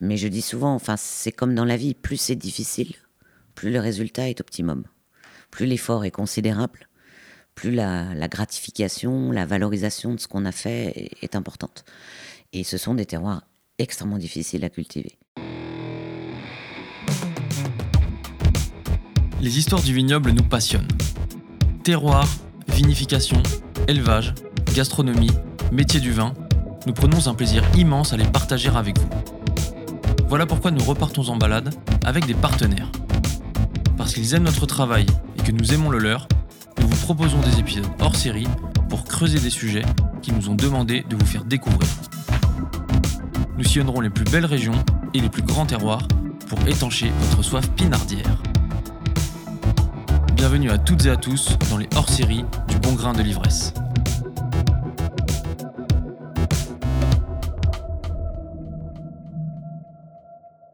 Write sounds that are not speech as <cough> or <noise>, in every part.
Mais je dis souvent, enfin, c'est comme dans la vie, plus c'est difficile, plus le résultat est optimum. Plus l'effort est considérable, plus la, gratification, la valorisation de ce qu'on a fait est, importante. Et ce sont des terroirs extrêmement difficiles à cultiver. Les histoires du vignoble nous passionnent. Terroir, vinification, élevage, gastronomie, métier du vin, nous prenons un plaisir immense à les partager avec vous. Voilà pourquoi nous repartons en balade avec des partenaires. Parce qu'ils aiment notre travail et que nous aimons le leur, nous vous proposons des épisodes hors série pour creuser des sujets qui nous ont demandé de vous faire découvrir. Nous sillonnerons les plus belles régions et les plus grands terroirs pour étancher votre soif pinardière. Bienvenue à toutes et à tous dans les hors-séries du bon grain de l'ivresse.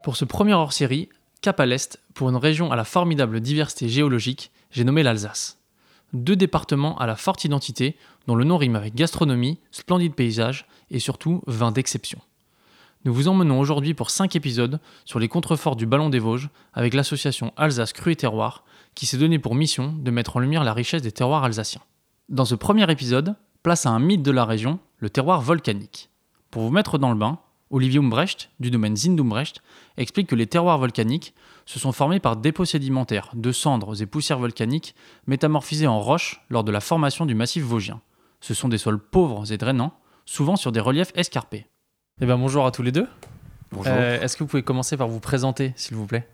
Pour ce premier hors-série, cap à l'est, pour une région à la formidable diversité géologique, j'ai nommé l'Alsace. Deux départements à la forte identité, dont le nom rime avec gastronomie, splendide paysage et surtout vin d'exception. Nous vous emmenons aujourd'hui pour 5 épisodes sur les contreforts du Ballon des Vosges avec l'association Alsace Cru et Terroir qui s'est donné pour mission de mettre en lumière la richesse des terroirs alsaciens. Dans ce premier épisode, place à un mythe de la région, le terroir volcanique. Pour vous mettre dans le bain, Olivier Umbrecht, du domaine Zindumbrecht, explique que les terroirs volcaniques se sont formés par dépôts sédimentaires de cendres et poussières volcaniques métamorphisées en roches lors de la formation du massif vosgien. Ce sont des sols pauvres et drainants, souvent sur des reliefs escarpés. Eh bien, bonjour à tous les deux. Bonjour. Euh, est-ce que vous pouvez commencer par vous présenter, s'il vous plaît?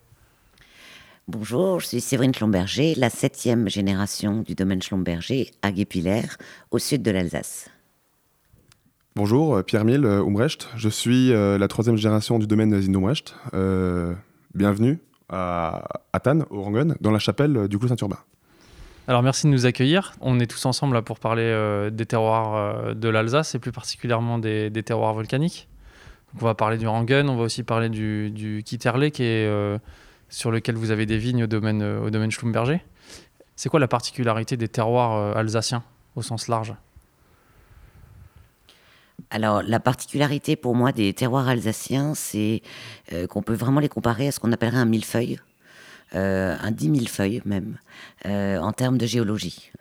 Bonjour, je suis Séverine Schlomberger, la septième génération du domaine Schlomberger à Guépiller, au sud de l'Alsace. Bonjour, euh, Pierre Mille, euh, Umbrecht. Je suis euh, la troisième génération du domaine Zin bienvenue à Athane, au Rangon, dans la chapelle du Clos Saint-Urbain. Alors merci de nous accueillir. On est tous ensemble là pour parler des terroirs de l'Alsace et plus particulièrement des, terroirs volcaniques. on va parler du Rangun, on va aussi parler du, du Kitterlé qui est, sur lequel vous avez des vignes au domaine, au domaine Schlumberger. C'est quoi la particularité des terroirs alsaciens au sens large? Alors, la particularité pour moi des terroirs alsaciens, c'est euh, qu'on peut vraiment les comparer à ce qu'on appellerait un millefeuille. Euh, un dix millefeuille même, euh, en termes de géologie.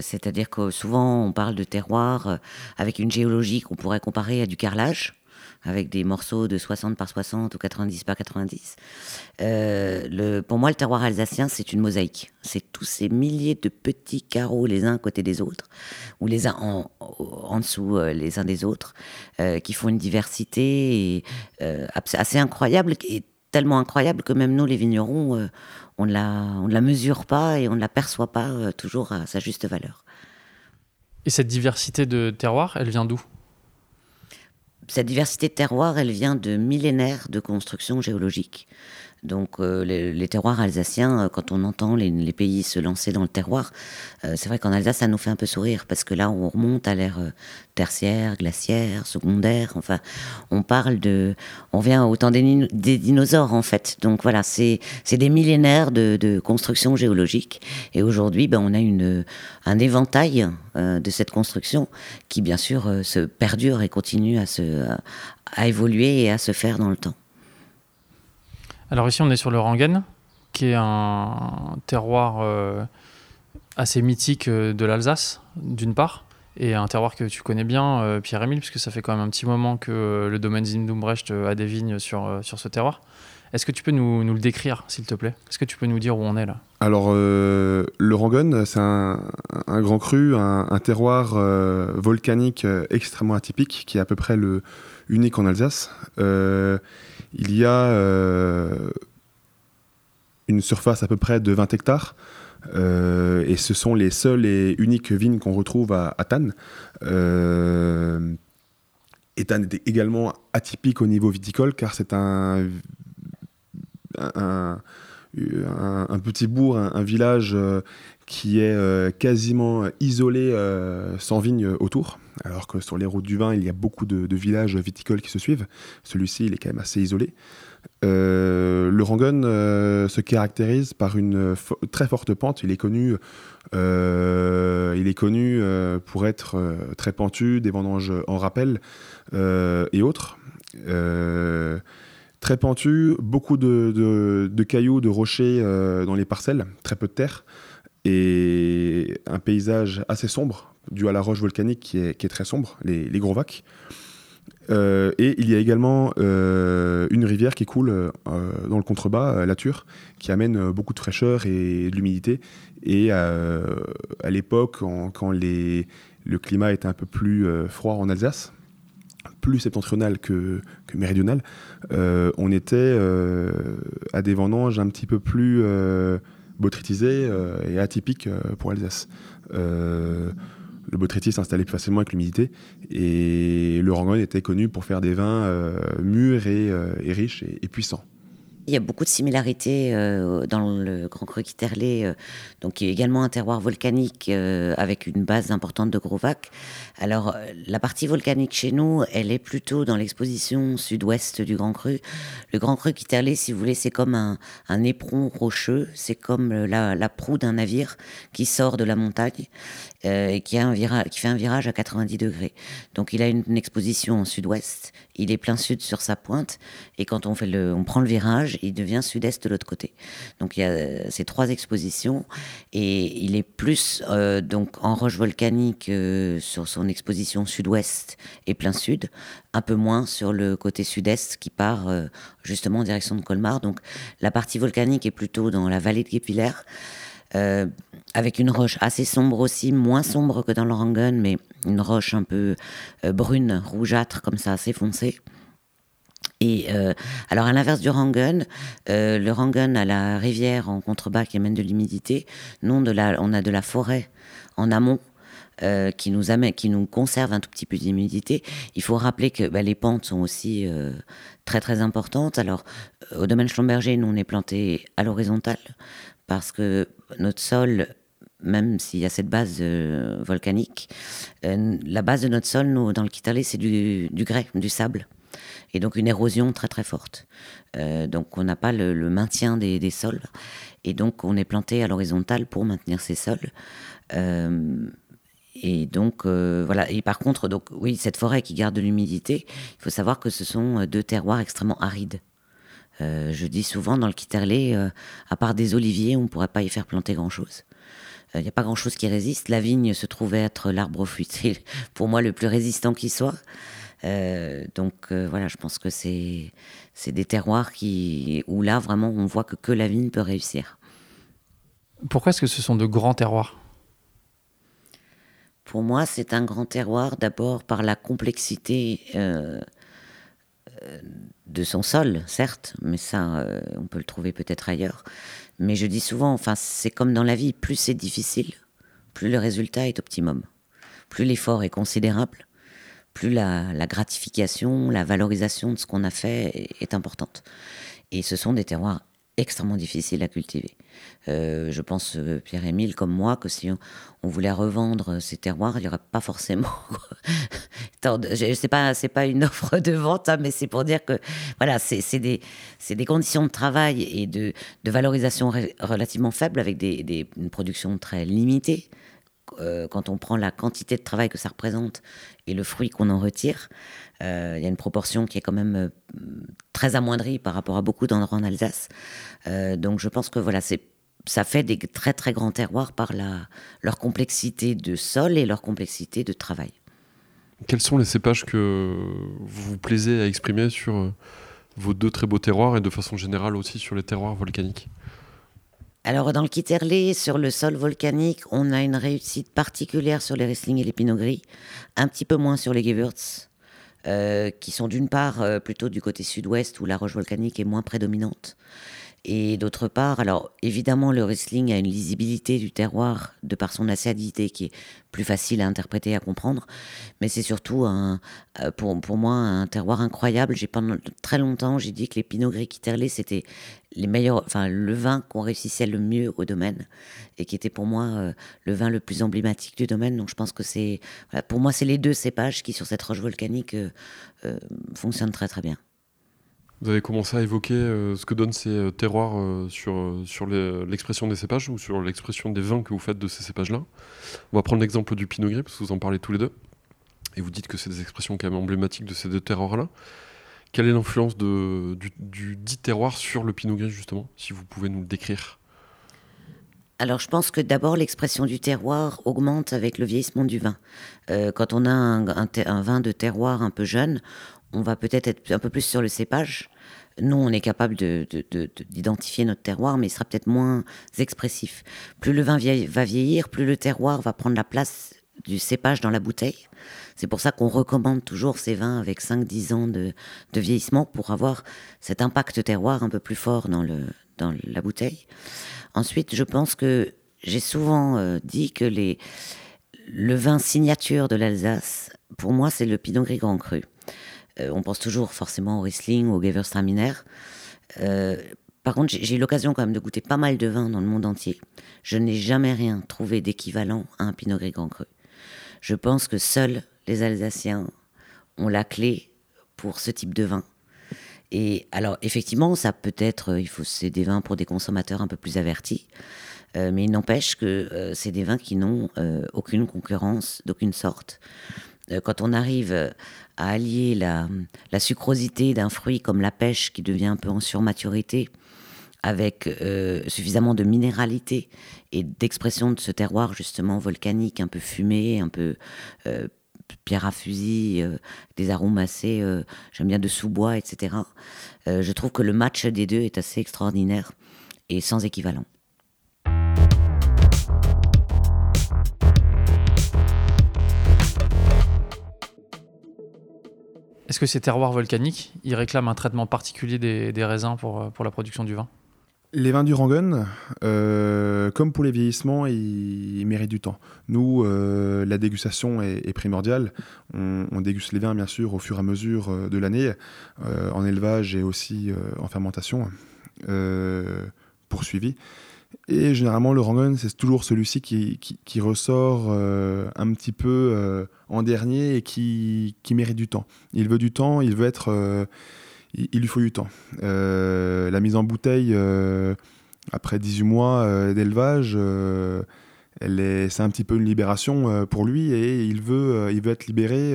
C'est-à-dire que souvent on parle de terroirs avec une géologie qu'on pourrait comparer à du carrelage, avec des morceaux de 60 par 60 ou 90 par 90. Euh, le, pour moi, le terroir alsacien, c'est une mosaïque. C'est tous ces milliers de petits carreaux les uns à côté des autres, ou les uns en, dessous euh, les uns des autres, euh, qui font une diversité assez incroyable, et tellement incroyable que même nous, les vignerons, on ne la mesure pas et on ne la perçoit pas toujours à sa juste valeur. Et cette diversité de terroirs, elle vient d'où? Cette diversité de elle vient de millénaires de construction géologique. Donc euh, les, terroirs alsaciens, euh, quand on entend les, pays se lancer dans le terroir, euh, c'est vrai qu'en Alsace, ça nous fait un peu sourire, parce que là, on remonte à l'ère tertiaire, glaciaire, secondaire, enfin, on parle de... On vient au temps des, dinosaures, en fait. Donc voilà, c'est des millénaires de, construction géologique. Et aujourd'hui, ben, on a une, un éventail de cette construction qui, bien sûr, se perdure et continue à, se, à évoluer et à se faire dans le temps. Alors ici, on est sur le Rangen, qui est un terroir euh, assez mythique euh, de l'Alsace, d'une part, et un terroir que tu connais bien, euh, Pierre-Émile, puisque ça fait quand même un petit moment que le domaine Zindumbrecht a des vignes sur, sur ce terroir. Est-ce que tu peux nous, nous le décrire, s'il te plaît? Est-ce que tu peux nous dire où on est là? Alors, le Rangen, c'est un, un, grand cru, un, un terroir volcanique extrêmement atypique, qui est à peu près le unique en Alsace il y a euh, une surface à peu près de 20 hectares. Euh, et ce sont les seules et uniques vignes qu'on retrouve à, à Tannes. Euh, et est également atypique au niveau viticole car c'est un, petit bourg, un, village qui est quasiment isolé sans vignes autour alors que sur les routes du vin, il y a beaucoup de, villages viticoles qui se suivent. Celui-ci, il est quand même assez isolé. Euh, le Rangon euh, se caractérise par une très forte pente. Il est connu, euh, il est connu pour être très pentu, des vendanges en rappel et autres. Très pentu, beaucoup de, cailloux, de rochers dans les parcelles, très peu de terre, et un paysage assez sombre, dû à la roche volcanique qui est, très sombre, les, gros vacs. et il y a également une rivière qui coule dans le contrebas, la Ture, qui amène beaucoup de fraîcheur et de l'humidité. Et à l'époque, quand le climat était un peu plus euh, froid en Alsace, plus septentrional que, méridional, euh, on était euh, à des vendanges un petit peu plus botrytisées et atypiques pour Alsace. le botrytis s'installait plus facilement avec l'humidité et le Rangon était connu pour faire des vins mûrs et, riches et puissants. Il y a beaucoup de similarités euh, dans le Grand Cru Quiterlé, euh, donc qui est également un terroir volcanique euh, avec une base importante de gros vacs. Alors la partie volcanique chez nous, elle est plutôt dans l'exposition sud-ouest du Grand Cru. Le Grand Cru Quiterlé, si vous voulez, c'est comme un, éperon rocheux, c'est comme la, proue d'un navire qui sort de la montagne et qui fait un virage à 90 degrés. Donc il a une, une exposition en sud-ouest, il est plein sud sur sa pointe, et quand on, fait le, on prend le virage, il devient sud-est de l'autre côté. Donc il y a euh, ces trois expositions et il est plus euh, donc en roche volcanique euh, sur son exposition sud-ouest et plein sud, un peu moins sur le côté sud-est qui part justement en direction de Colmar. Donc la partie volcanique est plutôt dans la vallée de Guépiller. avec une roche assez sombre aussi, moins sombre que dans l'Orangun, mais une roche un peu brune, rougeâtre, comme ça, assez foncée. Et euh, alors à l'inverse du Rangun, euh, le Rangun a la rivière en contrebas qui amène de l'humidité. Non, de la, on a de la forêt en amont euh, qui nous amène, qui nous conserve un tout petit peu d'humidité. Il faut rappeler que bah, les pentes sont aussi très très importantes. Alors au domaine Schlumberger, nous on est planté à l'horizontale parce que notre sol même s'il y a cette base volcanique, la base de notre sol, nous, dans le Kitale, c'est du, du grès, du sable et donc une érosion très très forte. Euh, donc on n'a pas le, maintien des, sols, et donc on est planté à l'horizontale pour maintenir ces sols. Euh, et donc euh, voilà. Et par contre, donc oui, cette forêt qui garde de l'humidité, il faut savoir que ce sont deux terroirs extrêmement arides. je dis souvent dans le Quiterlé, à part des oliviers, on ne pourrait pas y faire planter grand-chose. Il n'y a pas grand-chose qui résiste. La vigne se trouve être l'arbre fruitier, <laughs> pour moi, le plus résistant qui soit. Euh, donc euh, voilà, je pense que c'est des terroirs qui où là vraiment on voit que que la vigne peut réussir. Pourquoi est-ce que ce sont de grands terroirs? Pour moi, c'est un grand terroir d'abord par la complexité euh, de son sol, certes, mais ça, on peut le trouver peut-être ailleurs. Mais je dis souvent, enfin, c'est comme dans la vie, plus c'est difficile, plus le résultat est optimum. Plus l'effort est considérable, plus la, gratification, la valorisation de ce qu'on a fait est, importante. Et ce sont des terroirs extrêmement difficiles à cultiver. Euh, je pense, euh, Pierre-Émile, comme moi, que si on, voulait revendre ces terroirs, il n'y aurait pas forcément. je sais pas, c'est pas une offre de vente, hein, mais c'est pour dire que voilà, c'est des, conditions de travail et de, valorisation relativement faibles avec des, une production très limitée. Euh, quand on prend la quantité de travail que ça représente et le fruit qu'on en retire, euh, il y a une proportion qui est quand même euh, très amoindrie par rapport à beaucoup d'endroits en Alsace. donc je pense que voilà, c'est ça fait des très très grands terroirs par leur complexité de sol et leur complexité de travail. Quels sont les cépages que vous vous plaisez à exprimer sur vos deux très beaux terroirs et de façon générale aussi sur les terroirs volcaniques? Alors, dans le Kitterlé, sur le sol volcanique, on a une réussite particulière sur les Riesling et les Pinot un petit peu moins sur les Gewürz, euh, qui sont d'une part euh, plutôt du côté sud-ouest où la roche volcanique est moins prédominante. Et d'autre part, alors évidemment, le Riesling a une lisibilité du terroir de par son acidité qui est plus facile à interpréter, à comprendre. Mais c'est surtout euh, pour, pour, moi un terroir incroyable. J'ai pendant très longtemps, j'ai dit que les Pinot Gris Quiterlé, c'était les meilleurs, enfin le vin qu'on réussissait le mieux au domaine et qui était pour moi euh, le vin le plus emblématique du domaine. Donc je pense que c'est, pour moi, c'est les deux cépages qui sur cette roche volcanique euh, fonctionnent très très bien. Vous avez commencé à évoquer euh, ce que donnent ces euh, terroirs euh, sur, sur l'expression des cépages ou sur l'expression des vins que vous faites de ces cépages-là? On va prendre l'exemple du Pinot Gris, parce que vous en parlez tous les deux. Et vous dites que c'est des expressions quand même emblématiques de ces deux terroirs-là. Quelle est l'influence du, dit terroir sur le pinot gris, justement, si vous pouvez nous le décrire? Alors je pense que d'abord l'expression du terroir augmente avec le vieillissement du vin. Quand on a un, vin de terroir un peu jeune, on va peut-être être un peu plus sur le cépage. Nous, on est capable d'identifier notre terroir, mais il sera peut-être moins expressif. Plus le vin va vieillir, plus le terroir va prendre la place du cépage dans la bouteille. C'est pour ça qu'on recommande toujours ces vins avec 5-10 ans de, vieillissement pour avoir cet impact terroir un peu plus fort dans, le, dans la bouteille. Ensuite, je pense que j'ai souvent euh, dit que les, le vin signature de l'Alsace, pour moi, c'est le Pinot Gris Grand Cru. Euh, on pense toujours forcément au Riesling ou au Gewürztraminer. Euh, par contre, j'ai eu l'occasion quand même de goûter pas mal de vins dans le monde entier. Je n'ai jamais rien trouvé d'équivalent à un Pinot Gris Grand Cru. Je pense que seuls les Alsaciens ont la clé pour ce type de vin. Et alors, effectivement, ça peut être, euh, il faut, c'est des vins pour des consommateurs un peu plus avertis, euh, mais il n'empêche que c'est des vins qui n'ont aucune concurrence d'aucune sorte. Quand on arrive à allier la, la sucrosité d'un fruit comme la pêche qui devient un peu en surmaturité, avec suffisamment de minéralité et d'expression de ce terroir justement volcanique, un peu fumé, un peu pierre à fusil, euh, des arômes assez, euh, j'aime bien de sous-bois, etc. Euh, je trouve que le match des deux est assez extraordinaire et sans équivalent. Est-ce que ces terroirs volcaniques, ils réclament un traitement particulier des, raisins pour, pour la production du vin? Les vins du Rangon, euh, comme pour les vieillissements, ils, méritent du temps. Nous, euh, la dégustation est, primordiale. On, déguste les vins, bien sûr, au fur et à mesure euh, de l'année, en élevage et aussi en fermentation poursuivi. Et généralement, le Rangon, c'est toujours celui-ci qui, qui, ressort un petit peu en dernier et qui, qui, mérite du temps. Il veut du temps, il veut être il, lui faut du temps. Euh, la mise en bouteille, euh, après 18 mois euh, d'élevage, c'est un petit peu une libération pour lui et il veut, il veut être libéré,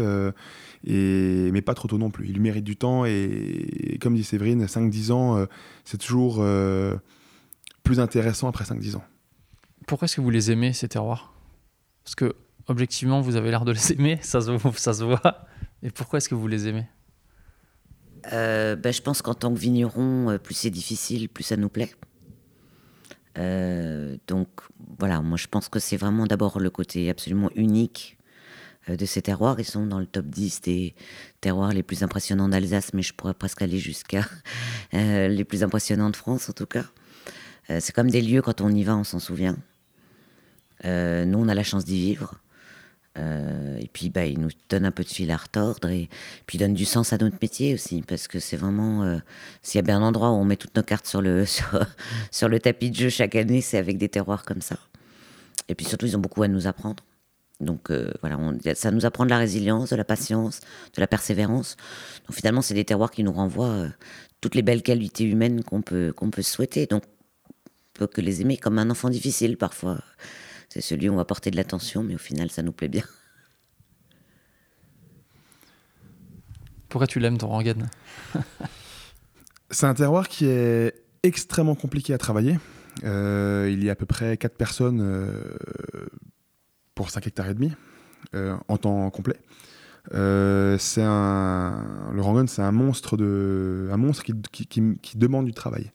et, mais pas trop tôt non plus. Il mérite du temps et, comme dit Séverine, 5-10 ans, c'est toujours plus intéressant après 5-10 ans. Pourquoi est-ce que vous les aimez, ces terroirs? Parce que, objectivement, vous avez l'air de les <laughs> aimer, ça se, ça se voit. Et pourquoi est-ce que vous les aimez? Euh, ben, Je pense qu'en tant que vigneron, euh, plus c'est difficile, plus ça nous plaît. Euh, donc voilà, moi je pense que c'est vraiment d'abord le côté absolument unique de ces terroirs. Ils sont dans le top 10 des terroirs les plus impressionnants d'Alsace, mais je pourrais presque aller jusqu'à <laughs> les plus impressionnants de France en tout cas. C'est comme des lieux, quand on y va, on s'en souvient. nous, on a la chance d'y vivre. Euh, et puis, bah, il nous donne un peu de fil à retordre et puis il donne du sens à notre métier aussi, parce que c'est vraiment, euh, s'il y a bien un endroit où on met toutes nos cartes sur le, <laughs> sur, le tapis de jeu chaque année, c'est avec des terroirs comme ça. Et puis surtout, ils ont beaucoup à nous apprendre. Donc euh, voilà, ça nous apprend de la résilience, de la patience, de la persévérance. Donc finalement, c'est des terroirs qui nous renvoient toutes les belles qualités humaines qu'on peut, qu'on peut souhaiter. Donc que les aimer comme un enfant difficile parfois. C'est celui où on va porter de l'attention, mais au final, ça nous plaît bien. Pourquoi tu l'aimes, ton Rangan C'est un terroir qui est extrêmement compliqué à travailler. Euh, il y a à peu près 4 personnes euh, pour 5 hectares et demi euh, en temps complet. c'est un, le Rangon, c'est un monstre, de, un monstre qui, qui demande du travail.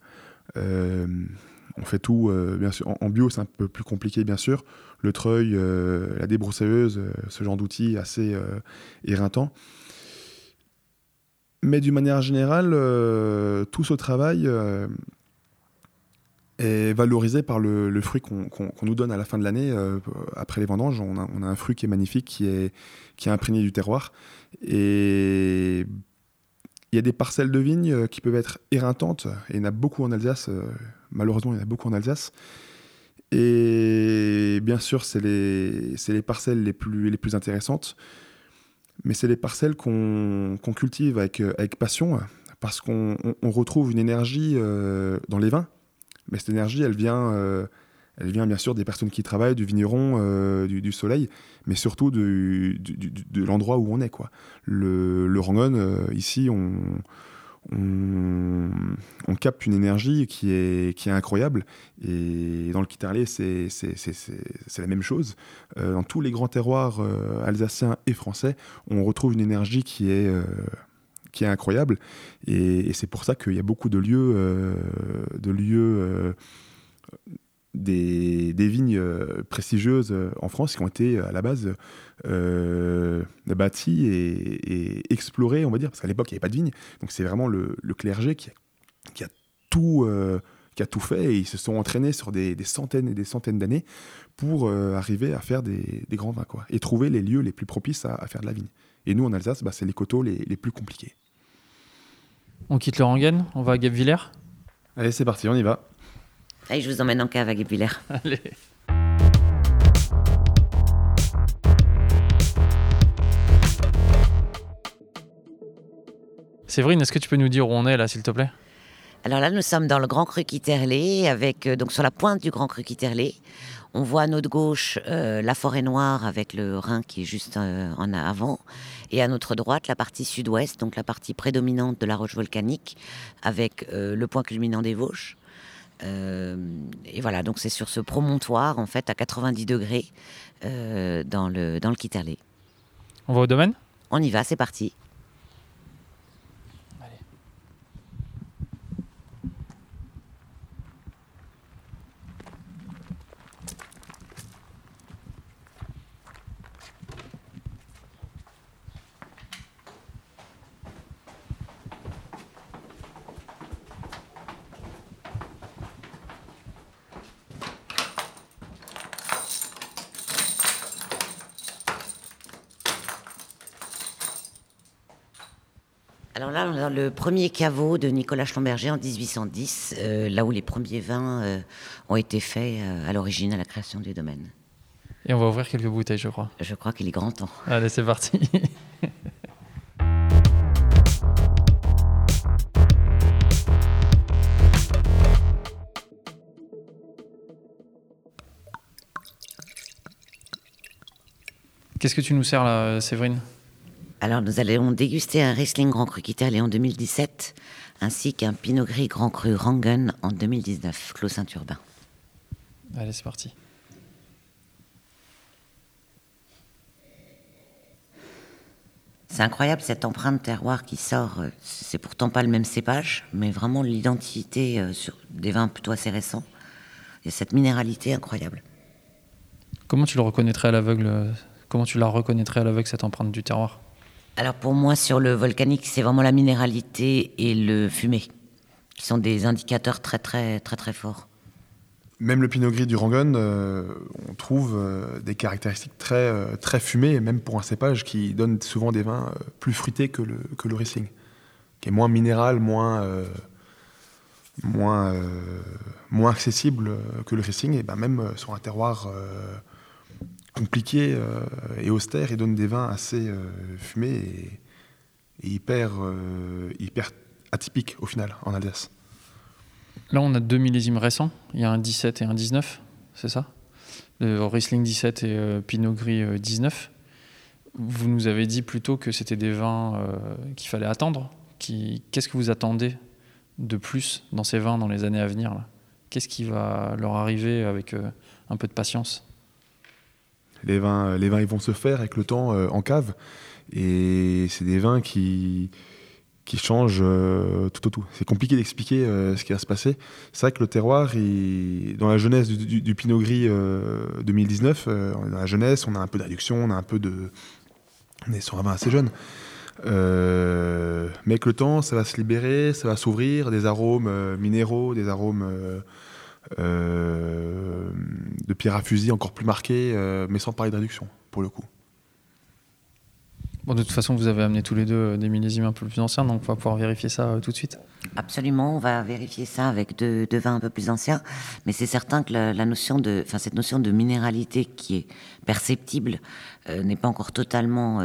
On fait tout, euh, bien sûr. En, bio, c'est un peu plus compliqué, bien sûr. Le treuil, euh, la débroussailleuse, euh, ce genre d'outils assez éreintant. Mais d'une manière générale, tout ce travail est valorisé par le, fruit qu'on nous donne à la fin de l'année. après les vendanges, on a, un fruit qui est magnifique, qui est, qui est imprégné du terroir. Et il y a des parcelles de vignes qui peuvent être éreintantes, et il y en a beaucoup en Alsace. Malheureusement, il y en a beaucoup en Alsace. Et bien sûr, c'est les, les, parcelles les plus, intéressantes. Mais c'est les parcelles qu'on cultive avec, avec passion, parce qu'on on retrouve une énergie euh, dans les vins. Mais cette énergie, elle vient, euh, elle vient bien sûr des personnes qui travaillent, du vigneron, du, soleil, mais surtout de, l'endroit où on est. Quoi. Le Rangon, ici, on, on, capte une énergie qui est, qui est incroyable. Et dans le Quitterlé, c'est la même chose. Euh, dans tous les grands terroirs euh, alsaciens et français, on retrouve une énergie qui est, euh, qui est incroyable. Et, c'est pour ça qu'il y a beaucoup de lieux, de lieux des, vignes euh, prestigieuses euh, en France qui ont été à la base euh, bâties et, explorées, on va dire, parce qu'à l'époque il n'y avait pas de vignes. Donc c'est vraiment le, clergé qui a, tout, qui a tout fait et ils se sont entraînés sur des, centaines et des centaines d'années pour arriver à faire des, grands vins quoi, et trouver les lieux les plus propices à, faire de la vigne. Et nous en Alsace, bah, c'est les coteaux les, plus compliqués. On quitte le Rangen, on va à Guebwiller Allez, c'est parti, on y va. Allez, je vous emmène en cave à. <laughs> Allez. Séverine, est-ce que tu peux nous dire où on est là, s'il te plaît? Alors là, nous sommes dans le Grand Cru Quitterlé, avec euh, donc sur la pointe du Grand Cru Quitterlé. On voit à notre gauche euh, la forêt noire avec le Rhin qui est juste euh, en avant, et à notre droite la partie sud-ouest, donc la partie prédominante de la roche volcanique, avec le point culminant des Vosges. Euh, et voilà, donc c'est sur ce promontoire, en fait, à 90 degrés, euh, dans, le, dans le Kitterlé. On va au domaine? On y va, c'est parti. Le premier caveau de Nicolas Schlumberger en 1810, euh, là où les premiers vins euh, ont été faits euh, à l'origine, à la création du domaine. Et on va ouvrir quelques bouteilles, je crois. Je crois qu'il est grand temps. Allez, c'est parti. <laughs> Qu'est-ce que tu nous sers là, Séverine? Alors nous allons déguster un Riesling Grand Cru Quitterlé en 2017, ainsi qu'un Pinot Gris Grand Cru Rangen en 2019, Clos Saint-Urbain. Allez, c'est parti. C'est incroyable cette empreinte terroir qui sort. Euh, c'est pourtant pas le même cépage, mais vraiment l'identité euh, sur des vins plutôt assez récents. Il y a cette minéralité incroyable. Comment tu le reconnaîtrais à l'aveugle euh, Comment tu la reconnaîtrais à l'aveugle cette empreinte du terroir? Alors pour moi, sur le volcanique, c'est vraiment la minéralité et le fumé qui sont des indicateurs très très très très forts. Même le pinot gris du Rangon, euh, on trouve euh, des caractéristiques très, euh, très fumées, même pour un cépage qui donne souvent des vins plus fruités que le, que le Riesling, qui est moins minéral, moins, moins, moins accessible que le Riesling, et ben même sur un terroir compliqué euh, et austère et donne des vins assez euh, fumés et, hyper, euh, hyper atypiques au final en Alsace. Là, on a deux millésimes récents. Il y a un 17 et un 19, c'est ça? Le Riesling 17 et Pinot Gris 19. Vous nous avez dit plutôt que c'était des vins qu'il fallait attendre. Qu'est-ce que vous attendez de plus dans ces vins dans les années à venir Qu'est-ce qui va leur arriver avec un peu de patience? Les vins, les vins, ils vont se faire avec le temps euh, en cave. Et c'est des vins qui, qui changent euh, tout au tout. C'est compliqué d'expliquer euh, ce qui va se passer. C'est vrai que le terroir, dans la jeunesse du, Pinot Gris 2019, dans la jeunesse, on a un peu d'adduction, on a un peu de... On est sur un vin assez jeune. mais avec le temps, ça va se libérer, ça va s'ouvrir, des arômes minéraux, des arômes euh, de pierre à fusil encore plus marqué, euh, mais sans parler de réduction, pour le coup. De toute façon, vous avez amené tous les deux euh, des millésimes un peu plus anciens, donc on va pouvoir vérifier ça euh, tout de suite. Absolument, on va vérifier ça avec deux, vins un peu plus anciens, mais c'est certain que cette notion de minéralité qui est perceptible euh, n'est pas encore totalement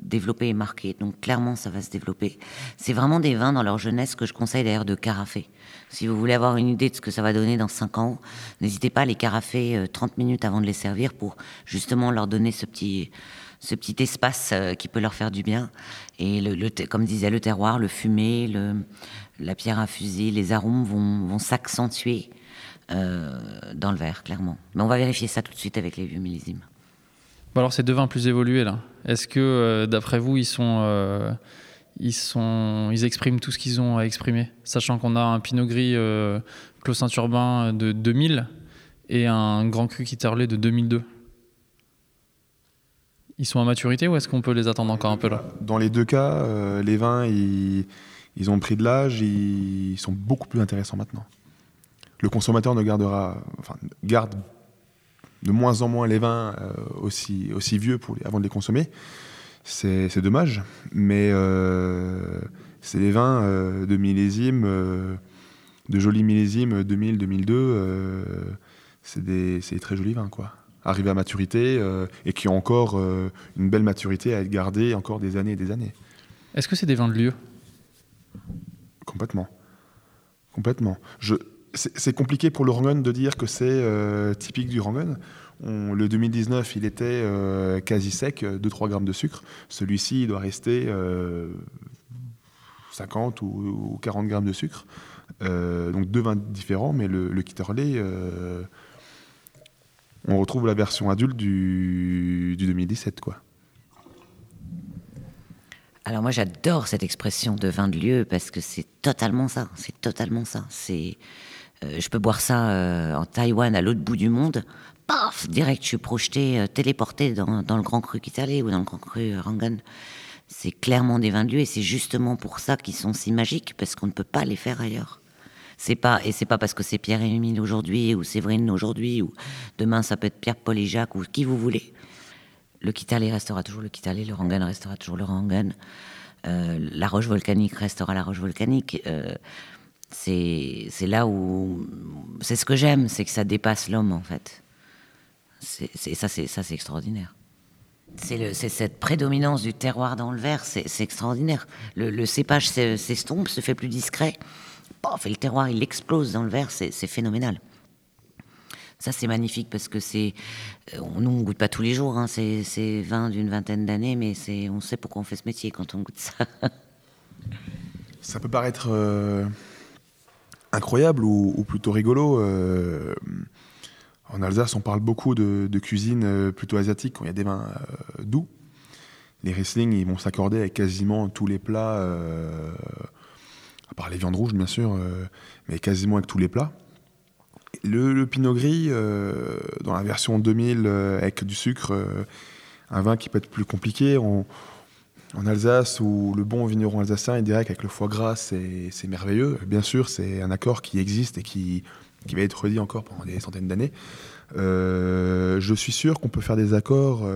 développée et marquée, donc clairement ça va se développer. C'est vraiment des vins dans leur jeunesse que je conseille d'ailleurs de carafer. Si vous voulez avoir une idée de ce que ça va donner dans 5 ans, n'hésitez pas à les carafer euh, 30 minutes avant de les servir pour justement leur donner ce petit ce petit espace euh, qui peut leur faire du bien. Et comme disait le terroir, le le, la pierre infusée, les arômes vont, s'accentuer euh, dans le verre, clairement. Mais on va vérifier ça tout de suite avec les vieux millésimes. Bon, alors, ces deux vins plus évolués, là, est-ce que, euh, d'après vous, ils sont. ils, expriment tout ce qu'ils ont à exprimer, sachant qu'on a un Pinot Gris Clos Saint-Urbain de 2000 et un Grand Cru Quitterlé de 2002. Ils sont à maturité ou est-ce qu'on peut les attendre encore un peu là? Dans les deux cas, euh, les vins, ils, ont pris de l'âge, ils sont beaucoup plus intéressants maintenant. Le consommateur ne gardera, enfin, garde de moins en moins les vins euh, aussi, vieux les- avant de les consommer. C'est dommage, mais euh, c'est des vins de millésime, euh, de jolis millésimes 2000-2002. euh, c'est c'est des très jolis vins, quoi. Arrivés à maturité euh, et qui ont encore euh, une belle maturité à être gardés encore des années et des années. Est-ce que c'est des vins de lieu? Complètement. Complètement. Je, c'est, compliqué pour le Rangon de dire que c'est euh, typique du Rangon. On- le 2019, il était euh, quasi sec, 2-3 grammes de sucre. Celui-ci, il doit rester euh, 50 ou, ou 40 grammes de sucre. Donc deux vins différents, mais le, le Kitterley, on retrouve la version adulte du, du 2017. Quoi. Alors moi j'adore cette expression de vin de lieu parce que c'est totalement ça, c'est totalement ça. C'est, euh, je peux boire ça euh, en Taïwan à l'autre bout du monde, paf, direct je suis projeté, euh, téléporté dans, le Grand Cru Kitale ou dans le Grand Cru Rangon. C'est clairement des vins de lieu et c'est justement pour ça qu'ils sont si magiques parce qu'on ne peut pas les faire ailleurs. C'est pas et c'est pas parce que c'est Pierre et Émile aujourd'hui ou Séverine aujourd'hui ou demain ça peut être Pierre, Paul et Jacques ou qui vous voulez. Le Kitale restera toujours le Kitale, le Rangan restera toujours le Rangan. Euh, la roche volcanique restera la roche volcanique. Euh, c'est là où c'est ce que j'aime, c'est que ça dépasse l'homme en fait. C'est ça, c'est ça, c'est extraordinaire. C'est cette prédominance du terroir dans le verre, c'est extraordinaire. Le, cépage s'e- s'estompe, se fait plus discret. Paf, et le terroir, il explose dans le verre, c'est phénoménal. Ça, c'est magnifique parce que c'est. euh, on- Nous, on goûte pas tous les jours, hein, c'est vin d'une vingtaine d'années, mais on sait pourquoi on fait ce métier quand on goûte ça. <laughs> Ça peut paraître euh, incroyable ou, plutôt rigolo. euh, en Alsace, on parle beaucoup de, cuisine plutôt asiatique quand il y a des vins doux. Les Riesling, ils vont s'accorder avec quasiment tous les plats, à part les viandes rouges bien sûr, euh, mais quasiment avec tous les plats. Le, Pinot Gris, euh, dans la version 2000 euh, avec du sucre, un vin qui peut être plus compliqué. En Alsace, où le bon vigneron alsacien, il dirait qu'avec le foie gras, c'est merveilleux. Bien sûr, c'est un accord qui existe et qui, va être redit encore pendant des centaines d'années. Je suis sûr qu'on peut faire des accords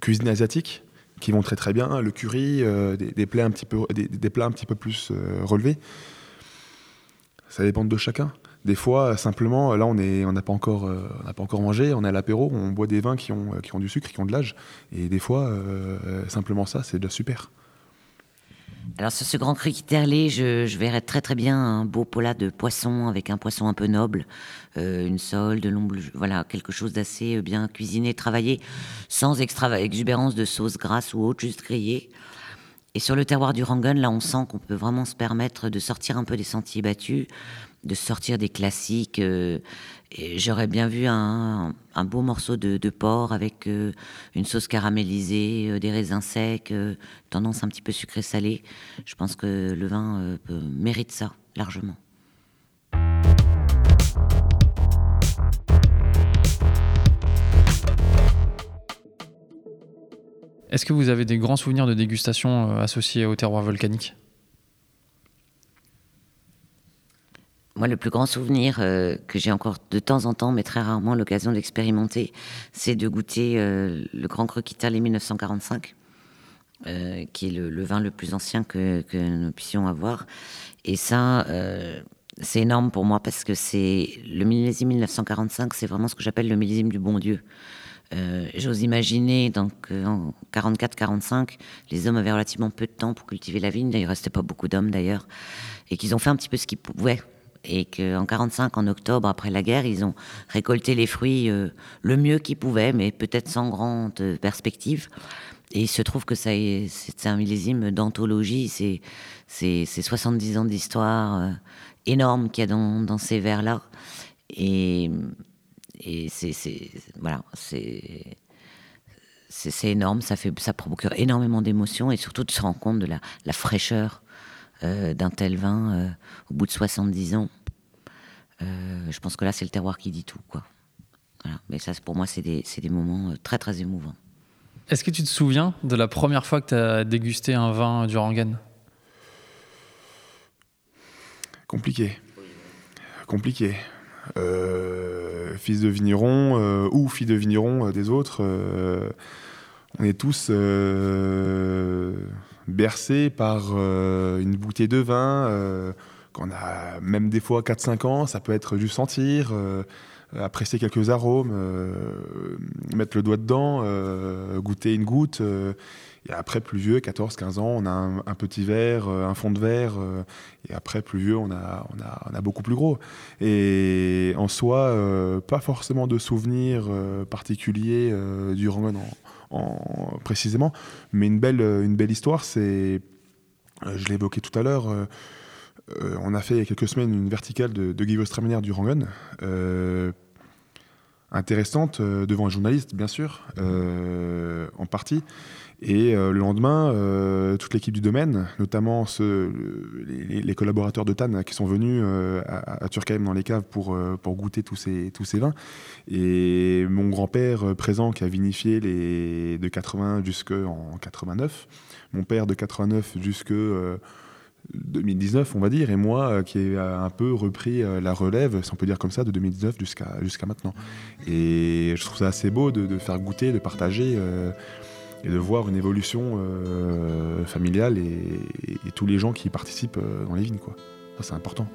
cuisine asiatique qui vont très très bien. Le curry, euh, des, plats un petit peu, plus euh, relevés. Ça dépend de chacun. Des fois, simplement, là, on est, on n'a pas encore, euh, n'a pas encore mangé, on est à l'apéro, on boit des vins qui ont, qui ont du sucre, qui ont de l'âge, et des fois, simplement ça, c'est déjà super. Alors sur ce grand cru Kitterlé, je, je verrais très très bien un beau polat de poisson avec un poisson un peu noble, euh, une sole, de l'ombre, voilà quelque chose d'assez euh, bien cuisiné, travaillé, sans exubérance de sauce grasse ou autre, juste grillé. Et sur le terroir du Rangon, là, on sent qu'on peut vraiment se permettre de sortir un peu des sentiers battus, de sortir des classiques. euh, J'aurais bien vu un, beau morceau de, porc avec euh, une sauce caramélisée, euh, des raisins secs, tendance un petit peu sucré-salé. Je pense que le vin mérite ça largement. Est-ce que vous avez des grands souvenirs de dégustation associés au terroir volcanique? Moi, le plus grand souvenir euh, que j'ai encore de temps en temps, mais très rarement l'occasion d'expérimenter, c'est de goûter euh, le Grand Cru Quital 1945, euh, qui est le, vin le plus ancien que, nous puissions avoir. Et ça, c'est énorme pour moi parce que c'est le millésime 1945, c'est vraiment ce que j'appelle le millésime du bon Dieu. J'ose imaginer donc en 44-45, les hommes avaient relativement peu de temps pour cultiver la vigne. Il restait pas beaucoup d'hommes d'ailleurs, et qu'ils ont fait un petit peu ce qu'ils pouvaient et qu'en 45, en octobre, après la guerre, ils ont récolté les fruits euh, le mieux qu'ils pouvaient, mais peut-être sans grande perspective. Et il se trouve que c'est un millésime d'anthologie, c'est 70 ans d'histoire euh, énorme qu'il y a dans, ces vers-là. Et, et c'est voilà, c'est c'est énorme, ça, fait, ça procure énormément d'émotions et surtout de se rendre compte de la, fraîcheur euh, d'un tel vin euh, au bout de 70 ans. Euh, je pense que là, c'est le terroir qui dit tout. Quoi. Mais ça, pour moi, c'est des, des, moments très, très émouvants. Est-ce que tu te souviens de la première fois que tu as dégusté un vin du Rangan? Compliqué. Compliqué. fils de vigneron ou fille de vigneron des autres, on est tous bercé par euh, une bouteille de vin, euh, qu'on a même des fois 4-5 ans, ça peut être juste sentir, euh, apprécier quelques arômes, mettre le doigt dedans, goûter une goutte. et après, plus vieux, 14-15 ans, on a un, petit verre, un fond de verre. et après, plus vieux, on a, beaucoup plus gros. Et en soi, pas forcément de souvenirs particuliers du Précisément. Mais une belle, belle histoire, c'est, euh, je l'ai évoqué tout à l'heure, euh, euh, on a fait il y a quelques semaines une verticale de, de Guy du Rangon. intéressante devant un journaliste, bien sûr, en partie. Et le lendemain, toute l'équipe du domaine, notamment les, collaborateurs de TAN qui sont venus à, à Turkheim dans les caves pour, pour goûter tous ces, tous ces vins, et mon grand-père euh, présent qui a vinifié les de 80 jusqu'en 89, mon père de 89 jusque 2019, on va dire, et moi euh, qui ai un peu repris euh, la relève, si on peut dire comme ça, de 2019 jusqu'à jusqu'à maintenant. Et je trouve ça assez beau de, faire goûter, de partager et de voir une évolution familiale et, tous les gens qui participent dans les vignes. Quoi. Ça, c'est important.